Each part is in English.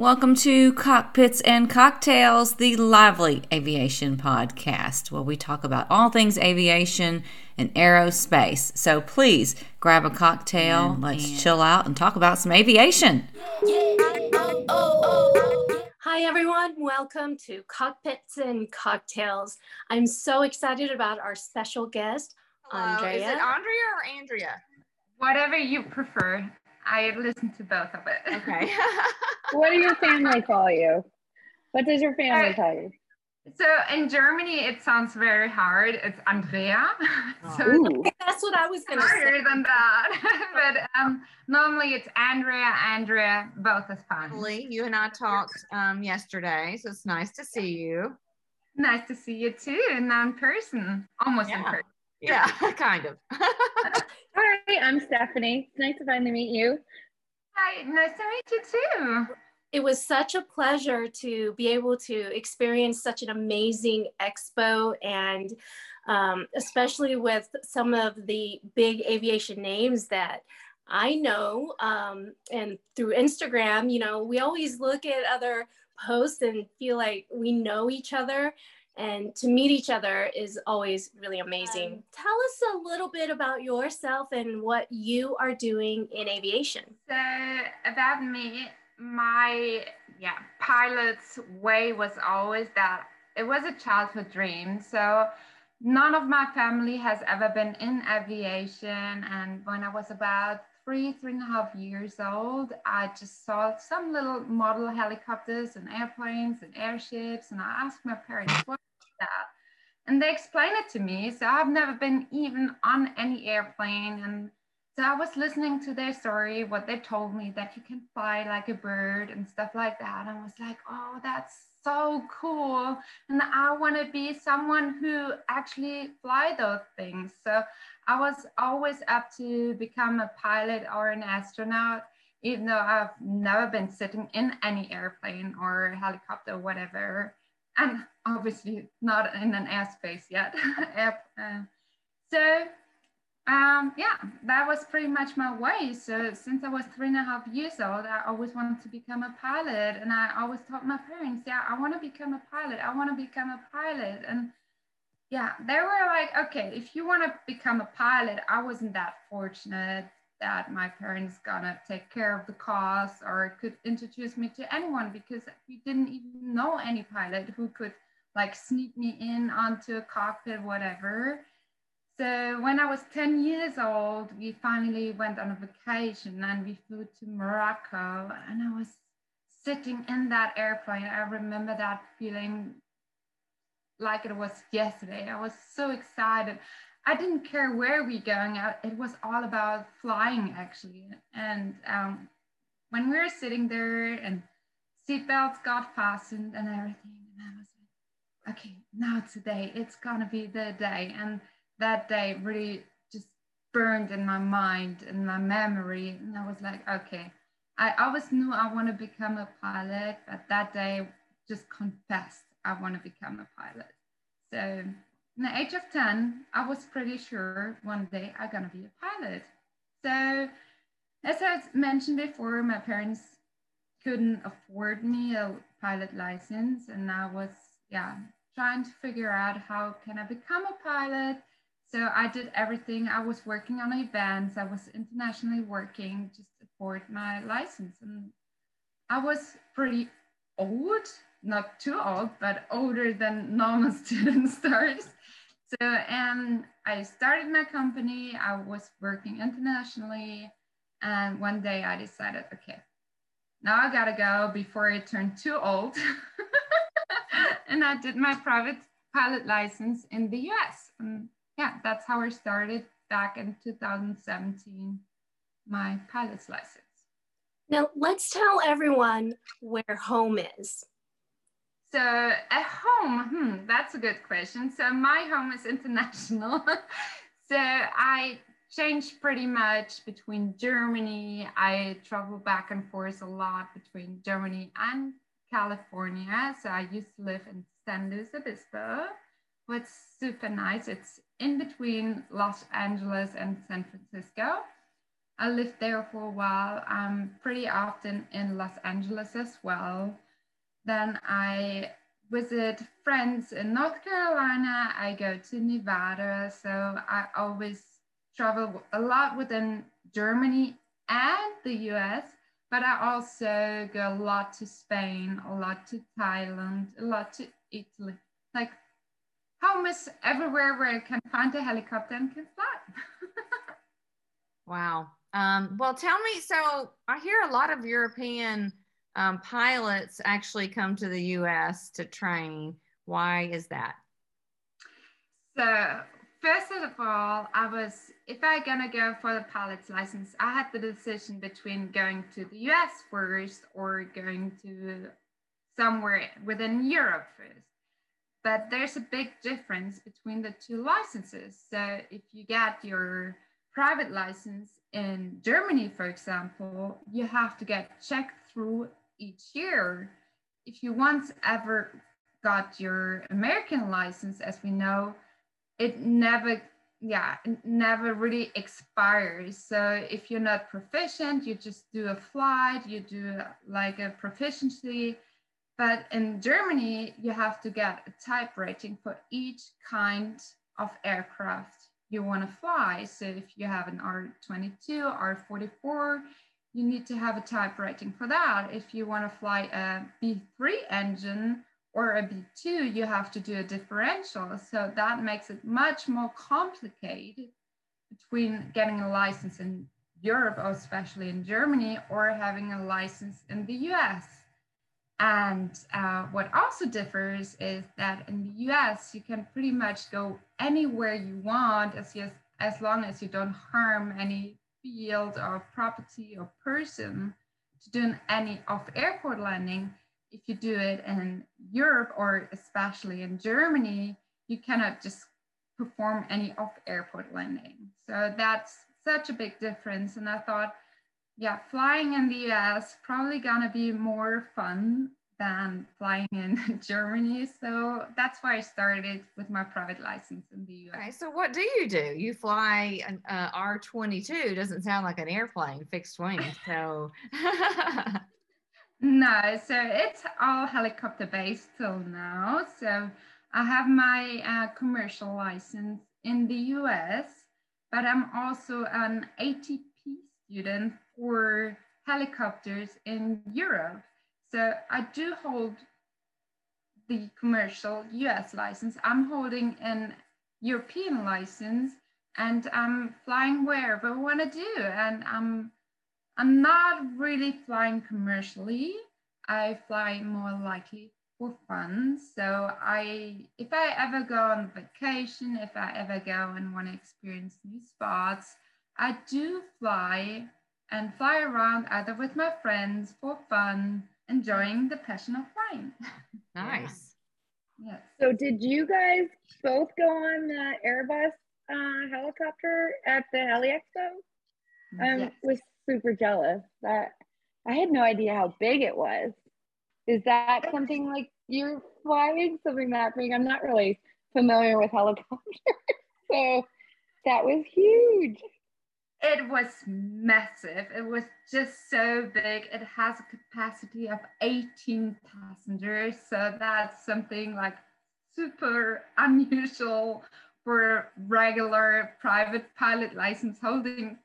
Welcome to Cockpits and Cocktails, the lively aviation podcast, where we talk about all things aviation and aerospace. So please grab a cocktail, let's chill out and talk about some aviation. Hi, everyone. Welcome to Cockpits and Cocktails. I'm so excited about our special guest, Hello. Andrea. Is it Andrea or Andrea? Whatever you prefer. I listen to both of it. Okay. What do your family call you? What does your family Uh, call you? so in Germany, it sounds very hard. It's Andrea. so Ooh. That's what I was going to say. harder than that. but um, normally it's Andrea, Andrea. Both is fine. Emily, you and I talked um, yesterday, so it's nice to see you. Nice to see you too, now in person, almost in person. Yeah, kind of. Hi, I'm Stephanie. It's nice to finally meet you. Hi, nice to meet you too. It was such a pleasure to be able to experience such an amazing expo and um, especially with some of the big aviation names that I know. Um, and through Instagram, you know, we always look at other posts and feel like we know each other. And to meet each other is always really amazing. Tell us a little bit about yourself and what you are doing in aviation. So about me, my yeah, pilot's way was always that it was a childhood dream. So none of my family has ever been in aviation. And when I was about three, three and a half years old, I just saw some little model helicopters and airplanes and airships. And I asked my parents, what that? And they explained it to me. So I've never been even on any airplane. And so I was listening to their story, what they told me that you can fly like a bird and stuff like that. And I was like, oh, that's so cool. And I want to be someone who actually fly those things. So I was always up to become a pilot or an astronaut, even though I've never been sitting in any airplane or helicopter or whatever. And obviously not in an airspace yet. Uh, so um, yeah, that was pretty much my way. So since I was three and a half years old, I always wanted to become a pilot. And I always told my parents, yeah, I want to become a pilot. I want to become a pilot. And yeah, they were like, okay, if you want to become a pilot, I wasn't that fortunate that my parents gonna take care of the cost or could introduce me to anyone because we didn't even know any pilot who could like sneak me in onto a cockpit, whatever. So when I was 10 years old, we finally went on a vacation and we flew to Morocco and I was sitting in that airplane. I remember that feeling like it was yesterday. I was so excited. I didn't care where we going. I- It was all about flying actually. And um, when we were sitting there and seatbelts got fastened and everything, and I was like, okay, now today it's gonna be the day. And that day really just burned in my mind and my memory. And I was like, okay, I always knew I want to become a pilot, but that day just confessed I want to become a pilot. So, in the age of 10, I was pretty sure one day I'm to be a pilot. So, as I mentioned before, my parents couldn't afford me a pilot license, and I was, yeah, trying to figure out how can I become a pilot so I did everything. I was working on events. I was internationally working just to afford my license. And I was pretty old, not too old, but older than normal student starts. So, and I started my company. I was working internationally. And one day I decided, okay, now I gotta go before I turn too old. and I did my private pilot license in the US. And um, yeah, that's how I started back in 2017, my pilot's license. Now, let's tell everyone where home is. So at home, hmm, that's a good question. So my home is international. so I change pretty much between Germany. I travel back and forth a lot between Germany and California. So I used to live in San Luis Obispo. What's super nice, it's in between Los Angeles and San Francisco. I lived there for a while. I'm pretty often in Los Angeles as well. Then I visit friends in North Carolina. I go to Nevada. So I always travel a lot within Germany and the US, but I also go a lot to Spain, a lot to Thailand, a lot to Italy. Like almost everywhere where I can find a helicopter and can fly. wow. Um, well, tell me. So I hear a lot of European um, pilots actually come to the U.S. to train. Why is that? So first of all, I was if I'm gonna go for the pilot's license, I had the decision between going to the U.S. first or going to somewhere within Europe first. But there's a big difference between the two licenses. So if you get your private license in Germany, for example, you have to get checked through each year. If you once ever got your American license, as we know, it never, yeah, it never really expires. So if you're not proficient, you just do a flight, you do like a proficiency. But in Germany, you have to get a type rating for each kind of aircraft you want to fly. So if you have an R22, R44, you need to have a type rating for that. If you want to fly a B3 engine or a B2, you have to do a differential. So that makes it much more complicated between getting a license in Europe, or especially in Germany, or having a license in the US. And uh, what also differs is that in the US, you can pretty much go anywhere you want as, as long as you don't harm any field or property or person to do any off airport landing. If you do it in Europe or especially in Germany, you cannot just perform any off airport landing. So that's such a big difference. And I thought, yeah, flying in the US probably gonna be more fun than flying in Germany. So that's why I started with my private license in the US. Okay, so what do you do? You fly an uh, R22, doesn't sound like an airplane, fixed wing. So no, so it's all helicopter based till now. So I have my uh, commercial license in the US, but I'm also an ATP student for helicopters in Europe. So I do hold the commercial US license. I'm holding an European license and I'm flying wherever I want to do. And I'm I'm not really flying commercially. I fly more likely for fun. So I if I ever go on vacation, if I ever go and want to experience new spots, I do fly and fly around either with my friends for fun enjoying the passion of flying. nice. yes. So, did you guys both go on the Airbus uh, helicopter at the Heli Expo? I yes. was super jealous. That I had no idea how big it was. Is that something like you're flying? Something that big? I'm not really familiar with helicopters, so that was huge. It was massive. It was just so big. It has a capacity of 18 passengers. So that's something like super unusual for regular private pilot license holding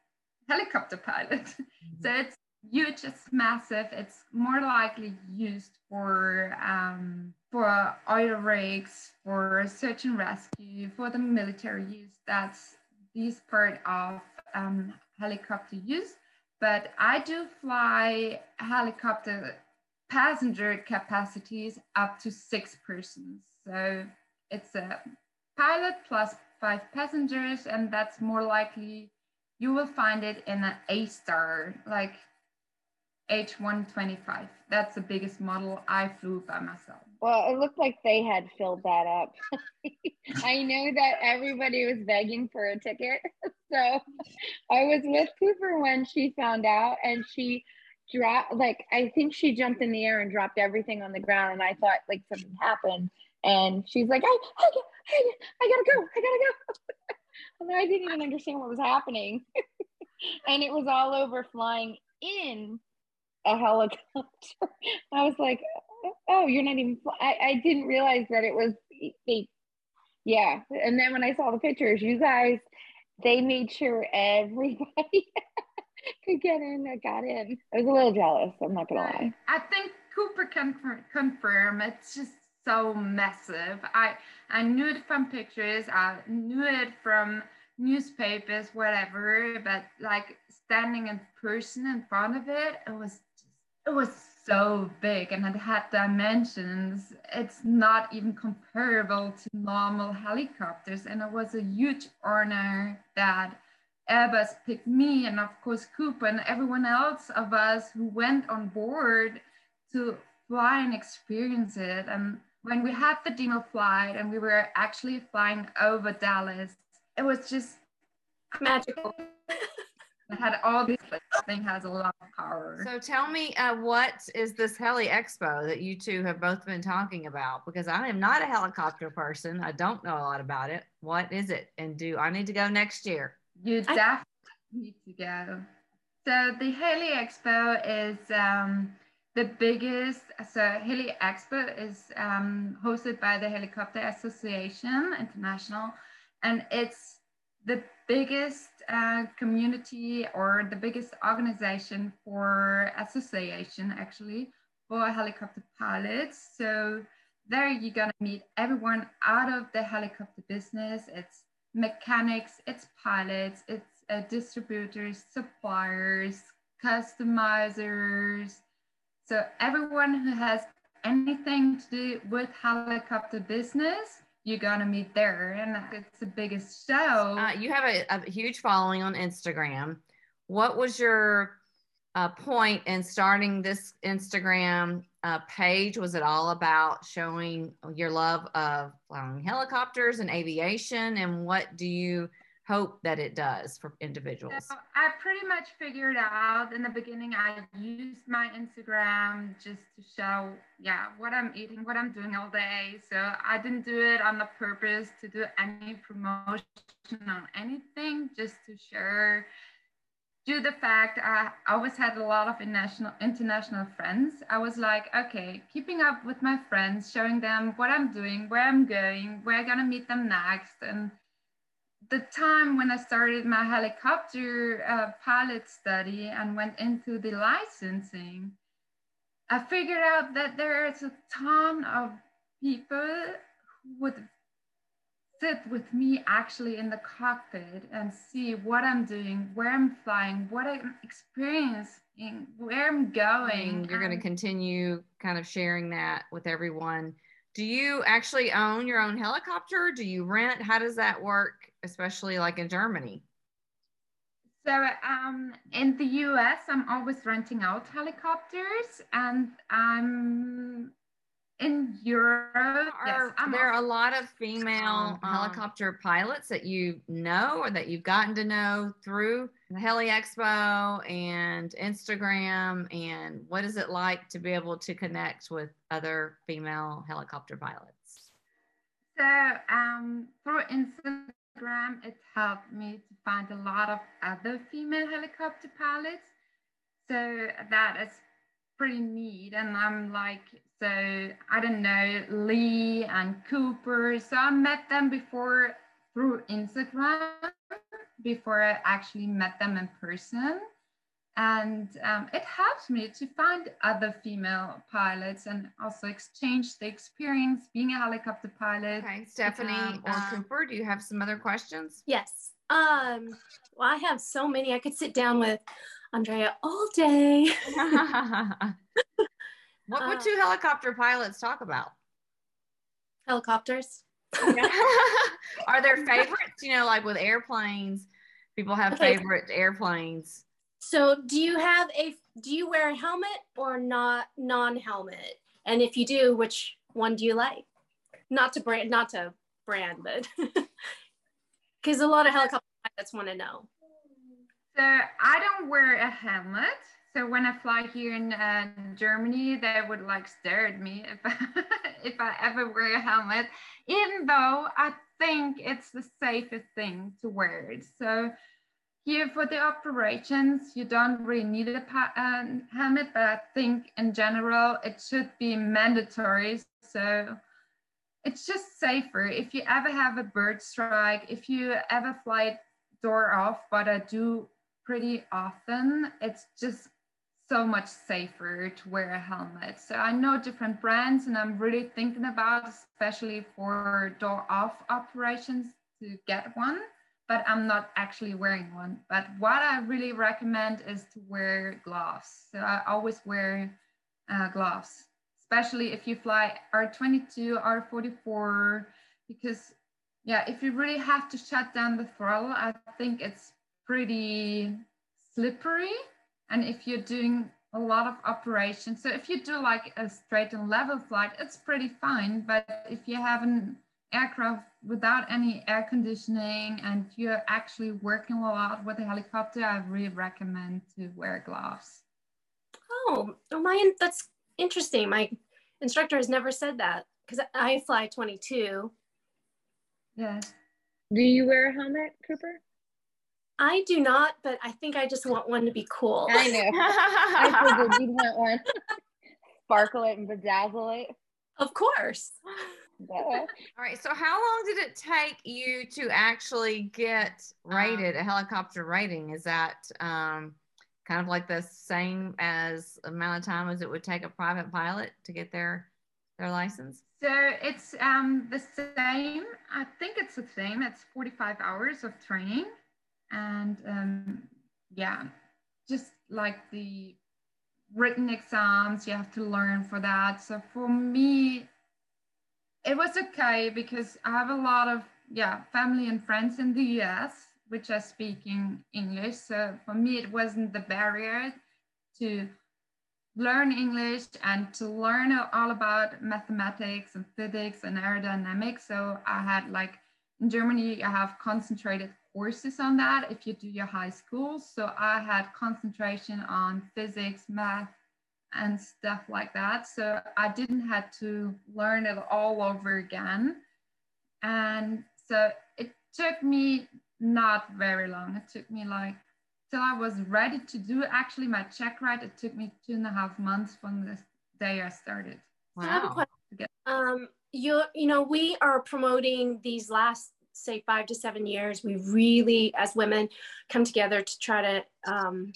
helicopter pilot. Mm-hmm. So it's huge, it's massive. It's more likely used for um, for oil rigs, for search and rescue, for the military use. That's this part of um, helicopter use, but I do fly helicopter passenger capacities up to six persons. So it's a pilot plus five passengers, and that's more likely you will find it in an AStar, like H125. That's the biggest model I flew by myself. Well, it looked like they had filled that up. I know that everybody was begging for a ticket. So I was with Cooper when she found out, and she dropped, like, I think she jumped in the air and dropped everything on the ground. And I thought, like, something happened. And she's like, I, I, I, I gotta go. I gotta go. and I didn't even understand what was happening. and it was all over flying in a helicopter. I was like, oh, you're not even. I, I didn't realize that it was, they, yeah. And then when I saw the pictures, you guys, they made sure everybody could get in that got in. I was a little jealous. I'm not gonna lie. I think Cooper can confirm it's just so massive. I I knew it from pictures. I knew it from newspapers, whatever. But like standing in person in front of it, it was it was so big and it had dimensions. It's not even comparable to normal helicopters. And it was a huge honor that Airbus picked me and of course Cooper and everyone else of us who went on board to fly and experience it. And when we had the demo flight and we were actually flying over Dallas, it was just magical. It had all these thing has a lot of power. So tell me, uh, what is this Heli Expo that you two have both been talking about? Because I am not a helicopter person. I don't know a lot about it. What is it? And do I need to go next year? You I- definitely need to go. So the Heli Expo is um, the biggest. So Heli Expo is um, hosted by the Helicopter Association International, and it's the biggest community or the biggest organization for association actually for helicopter pilots. So there you're gonna meet everyone out of the helicopter business. It's mechanics, it's pilots, it's uh, distributors, suppliers, customizers. So everyone who has anything to do with helicopter business, you're gonna meet there, and it's the biggest show. Uh, you have a, a, huge following on Instagram. What was your uh, point in starting this Instagram uh, page? Was it all about showing your love of flying helicopters and aviation? And what do you hope that it does for individuals? So I pretty much figured out in the beginning, I used my Instagram just to show, yeah, what I'm eating, what I'm doing all day. So I didn't do it on the purpose to do any promotion on anything, just to share due the fact I always had a lot of international international friends, I was like, okay, keeping up with my friends, showing them what I'm doing, where I'm going, where I'm gonna meet them next. And the time when I started my helicopter uh, pilot study and went into the licensing, I figured out that there is a ton of people who would sit with me actually in the cockpit and see what I'm doing, where I'm flying, what I'm experiencing, where I'm going. You're going to continue kind of sharing that with everyone. Do you actually own your own helicopter? Do you rent? How does that work, especially like in Germany? So um, in the US, I'm always renting out helicopters and I'm in Europe, are yes, there are a lot of female um, helicopter pilots that you know or that you've gotten to know through the Heli Expo and Instagram? And what is it like to be able to connect with other female helicopter pilots? So, um, through Instagram, it helped me to find a lot of other female helicopter pilots. So, that is pretty neat. And I'm like, so I don't know, Lee and Cooper. So I met them before through Instagram before I actually met them in person. And um, it helped me to find other female pilots and also exchange the experience being a helicopter pilot. Okay, Stephanie um, or um, Cooper, do you have some other questions? Yes. Um, well, I have so many. I could sit down with Andrea all day. what would uh, two helicopter pilots talk about? Helicopters. Are there favorites? You know, like with airplanes, people have okay. favorite airplanes. So, do you have a? Do you wear a helmet or not non-helmet? And if you do, which one do you like? Not to brand, not to brand, but because a lot of helicopter pilots want to know. So I don't wear a helmet. So when I fly here in uh, Germany, they would like stare at me if if I ever wear a helmet, even though I think it's the safest thing to wear. it. So here for the operations, you don't really need a uh, helmet, but I think in general it should be mandatory. So it's just safer. If you ever have a bird strike, if you ever fly door off, but I do pretty often, it's just so much safer to wear a helmet. So I know different brands and I'm really thinking about, especially for door off operations to get one but I'm not actually wearing one. But what I really recommend is to wear gloves. So I always wear uh, gloves, especially if you fly R22, R44, because yeah, if you really have to shut down the throttle, I think it's pretty slippery. And if you're doing a lot of operations, so if you do like a straight and level flight, it's pretty fine. But if you haven't aircraft without any air conditioning and you're actually working a lot with a helicopter, I really recommend to wear gloves. Oh, my, that's interesting. My instructor has never said that because I fly 22. Yeah. Do you wear a helmet, Cooper? I do not, but I think I just want one to be cool. I know. I figured you'd want one. Sparkle it and bedazzle it. Of course. All right. So, how long did it take you to actually get rated um, a helicopter rating? Is that um, kind of like the same as amount of time as it would take a private pilot to get their their license? So it's um, the same. I think it's the same. It's 45 hours of training, and um, yeah, just like the written exams, you have to learn for that. So for me, it was okay because I have a lot of yeah family and friends in the US which are speaking English. So for me, it wasn't the barrier to learn English and to learn all about mathematics and physics and aerodynamics. So I had like in Germany, I have concentrated courses on that if you do your high school. So I had concentration on physics, math, and stuff like that. So I didn't have to learn it all over again. And so it took me not very long. It took me like till I was ready to do actually my check ride. It took me two and a half months from the day I started. Wow. Um, you you know we are promoting these last say five to seven years. We really, as women, come together to try to um,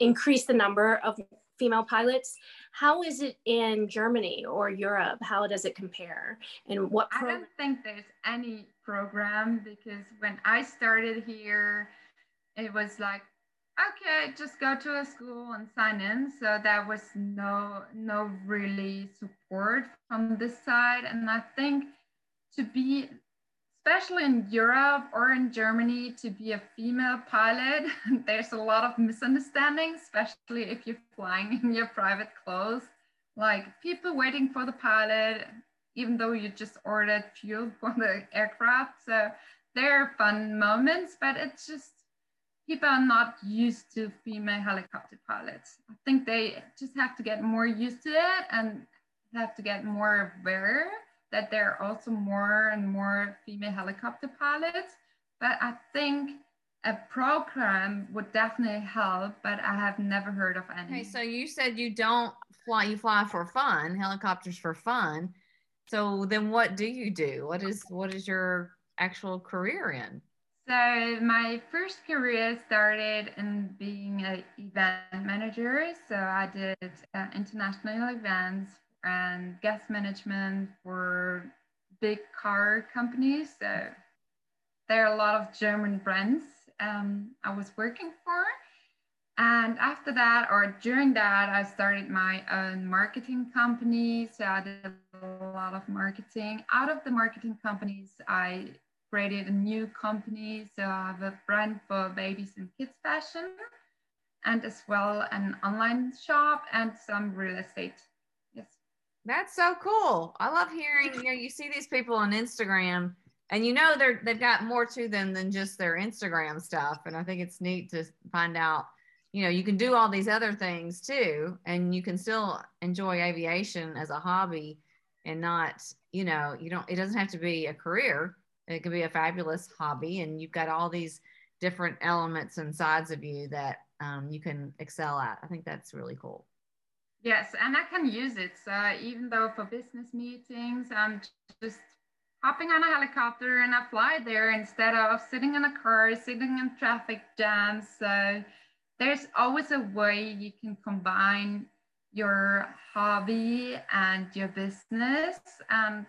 increase the number of female pilots. How is it in Germany or Europe? How does it compare? And what? Pro- I don't think there's any program because when I started here, it was like, okay, just go to a school and sign in. So there was no no really support from this side, and I think to be especially in Europe or in Germany, to be a female pilot, there's a lot of misunderstanding, especially if you're flying in your private clothes. Like people waiting for the pilot, even though you just ordered fuel for the aircraft. So there are fun moments, but it's just people are not used to female helicopter pilots. I think they just have to get more used to it and have to get more aware that there are also more and more female helicopter pilots. But I think a program would definitely help, but I have never heard of any. Okay, so you said you don't fly, you fly for fun, helicopters for fun. So then what do you do? What is what is your actual career in? So my first career started in being an event manager. So I did uh, international events and guest management for big car companies. So there are a lot of German brands um, I was working for. And after that, or during that, I started my own marketing company. So I did a lot of marketing. Out of the marketing companies, I created a new company. So I have a brand for babies and kids fashion, and as well an online shop and some real estate that's so cool. I love hearing, you know, you see these people on Instagram and you know they're they've got more to them than just their Instagram stuff. And I think it's neat to find out, you know, you can do all these other things too, and you can still enjoy aviation as a hobby and not, you know, you don't it doesn't have to be a career. It could be a fabulous hobby and you've got all these different elements and sides of you that um, you can excel at. I think that's really cool. Yes, and I can use it. So even though for business meetings, I'm just hopping on a helicopter and I fly there instead of sitting in a car, sitting in traffic jams. So there's always a way you can combine your hobby and your business. And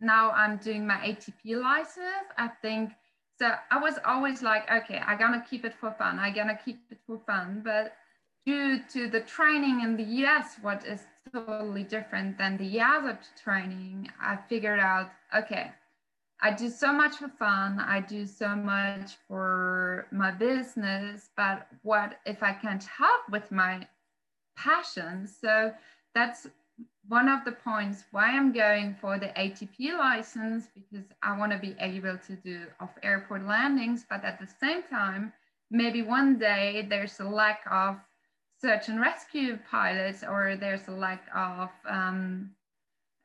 now I'm doing my ATP license. I think so. I was always like, okay, I'm gonna keep it for fun. I'm gonna keep it for fun. But due to the training in the US, what is totally different than the other training, I figured out, okay, I do so much for fun. I do so much for my business, but what if I can't help with my passion? So that's one of the points why I'm going for the ATP license because I want to be able to do off airport landings, but at the same time, maybe one day there's a lack of search and rescue pilots or there's a lack of um,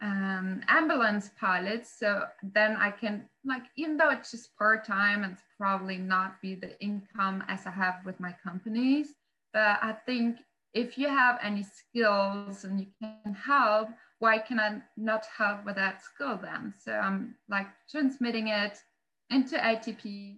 um, ambulance pilots. So then I can like, even though it's just part-time and it's probably not be the income as I have with my companies, but I think if you have any skills and you can help, why can I not help with that skill then? So I'm like transmitting it into ATP.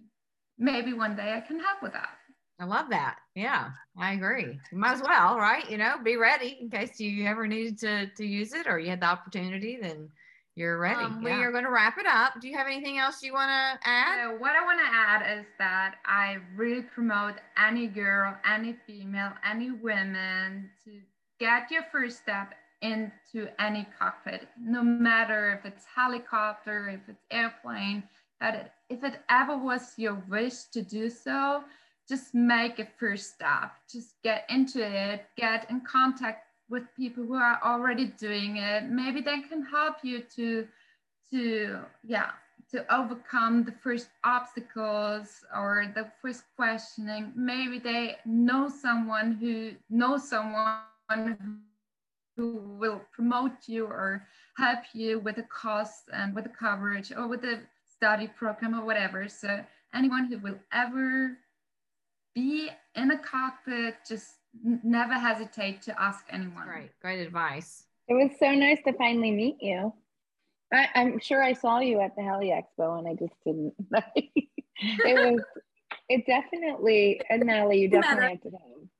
Maybe one day I can help with that. I love that. Yeah, I agree. You might as well, right? You know, be ready in case you ever needed to to use it or you had the opportunity, then you're ready. Um, yeah. We are going to wrap it up. Do you have anything else you want to add? So what I want to add is that I really promote any girl, any female, any women to get your first step into any cockpit, no matter if it's helicopter, if it's airplane, that if it ever was your wish to do so, just make a first step. Just get into it, get in contact with people who are already doing it. Maybe they can help you to, to yeah, to overcome the first obstacles or the first questioning. Maybe they know someone who knows someone who will promote you or help you with the cost and with the coverage or with the study program or whatever. So anyone who will ever be in a cockpit, just never hesitate to ask anyone. Right. Great advice. It was so nice to finally meet you. I, am sure I saw you at the Heli Expo and I just didn't. it was, it definitely, and Natalie, you definitely have to come.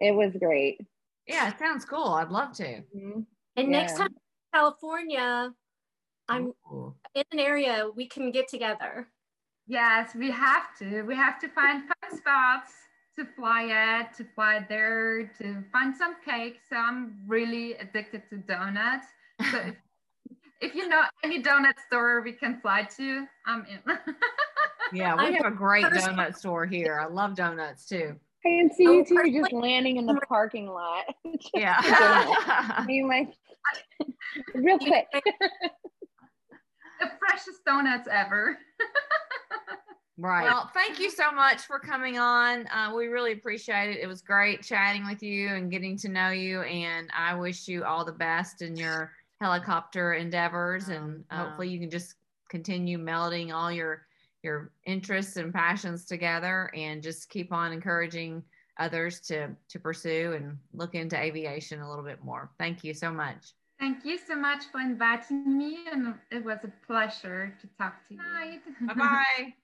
It was great. Yeah, it sounds cool. I'd love to. Mm-hmm. And yeah. next time, California, I'm Ooh. in an area we can get together. Yes, we have to. We have to find fun spots to fly at, to fly there, to find some cake. So I'm really addicted to donuts. So if, if you know any donut store we can fly to, I'm in. yeah, we have a great donut store here. I love donuts too. I can see you two just landing in the parking lot. yeah. I mean, like, real quick. the freshest donuts ever. Right. Well, thank you so much for coming on. Uh, we really appreciate it. It was great chatting with you and getting to know you. And I wish you all the best in your helicopter endeavors. And hopefully, you can just continue melding all your your interests and passions together, and just keep on encouraging others to to pursue and look into aviation a little bit more. Thank you so much. Thank you so much for inviting me, and it was a pleasure to talk to you. Bye bye.